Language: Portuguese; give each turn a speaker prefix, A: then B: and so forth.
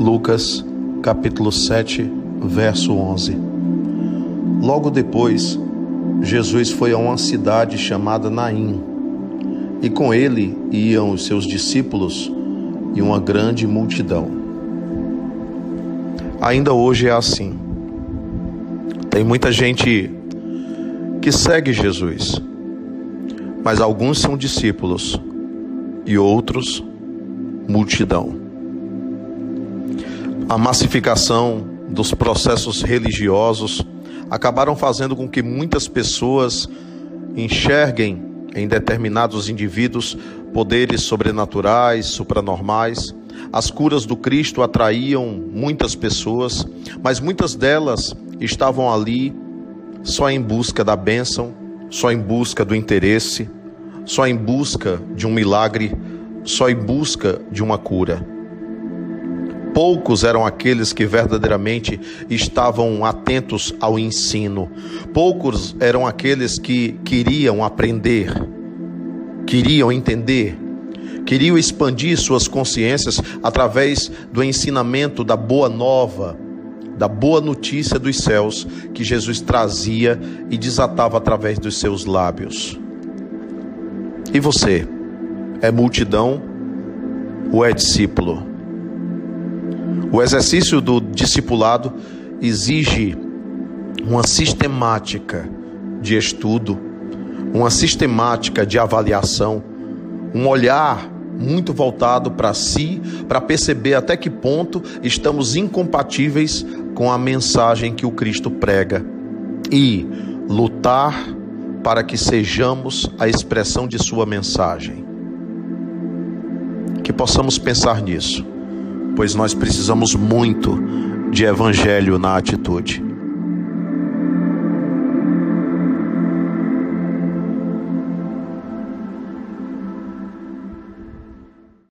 A: Lucas, capítulo 7, verso 11. Logo depois, Jesus foi a uma cidade chamada Naim, e com ele iam os seus discípulos e uma grande multidão. Ainda hoje é assim. Tem muita gente que segue Jesus, mas alguns são discípulos e outros multidão. A massificação dos processos religiosos acabaram fazendo com que muitas pessoas enxerguem em determinados indivíduos poderes sobrenaturais, supranormais. As curas do Cristo atraíam muitas pessoas, mas muitas delas estavam ali só em busca da bênção, só em busca do interesse, só em busca de um milagre, só em busca de uma cura. Poucos eram aqueles que verdadeiramente estavam atentos ao ensino. Poucos eram aqueles que queriam aprender, queriam entender, queriam expandir suas consciências através do ensinamento da boa nova, da boa notícia dos céus que Jesus trazia e desatava através dos seus lábios. E você? É multidão ou é discípulo? O exercício do discipulado exige uma sistemática de estudo, uma sistemática de avaliação, um olhar muito voltado para si, para perceber até que ponto estamos incompatíveis com a mensagem que o Cristo prega e lutar para que sejamos a expressão de Sua mensagem. Que possamos pensar nisso pois nós precisamos muito de evangelho na atitude.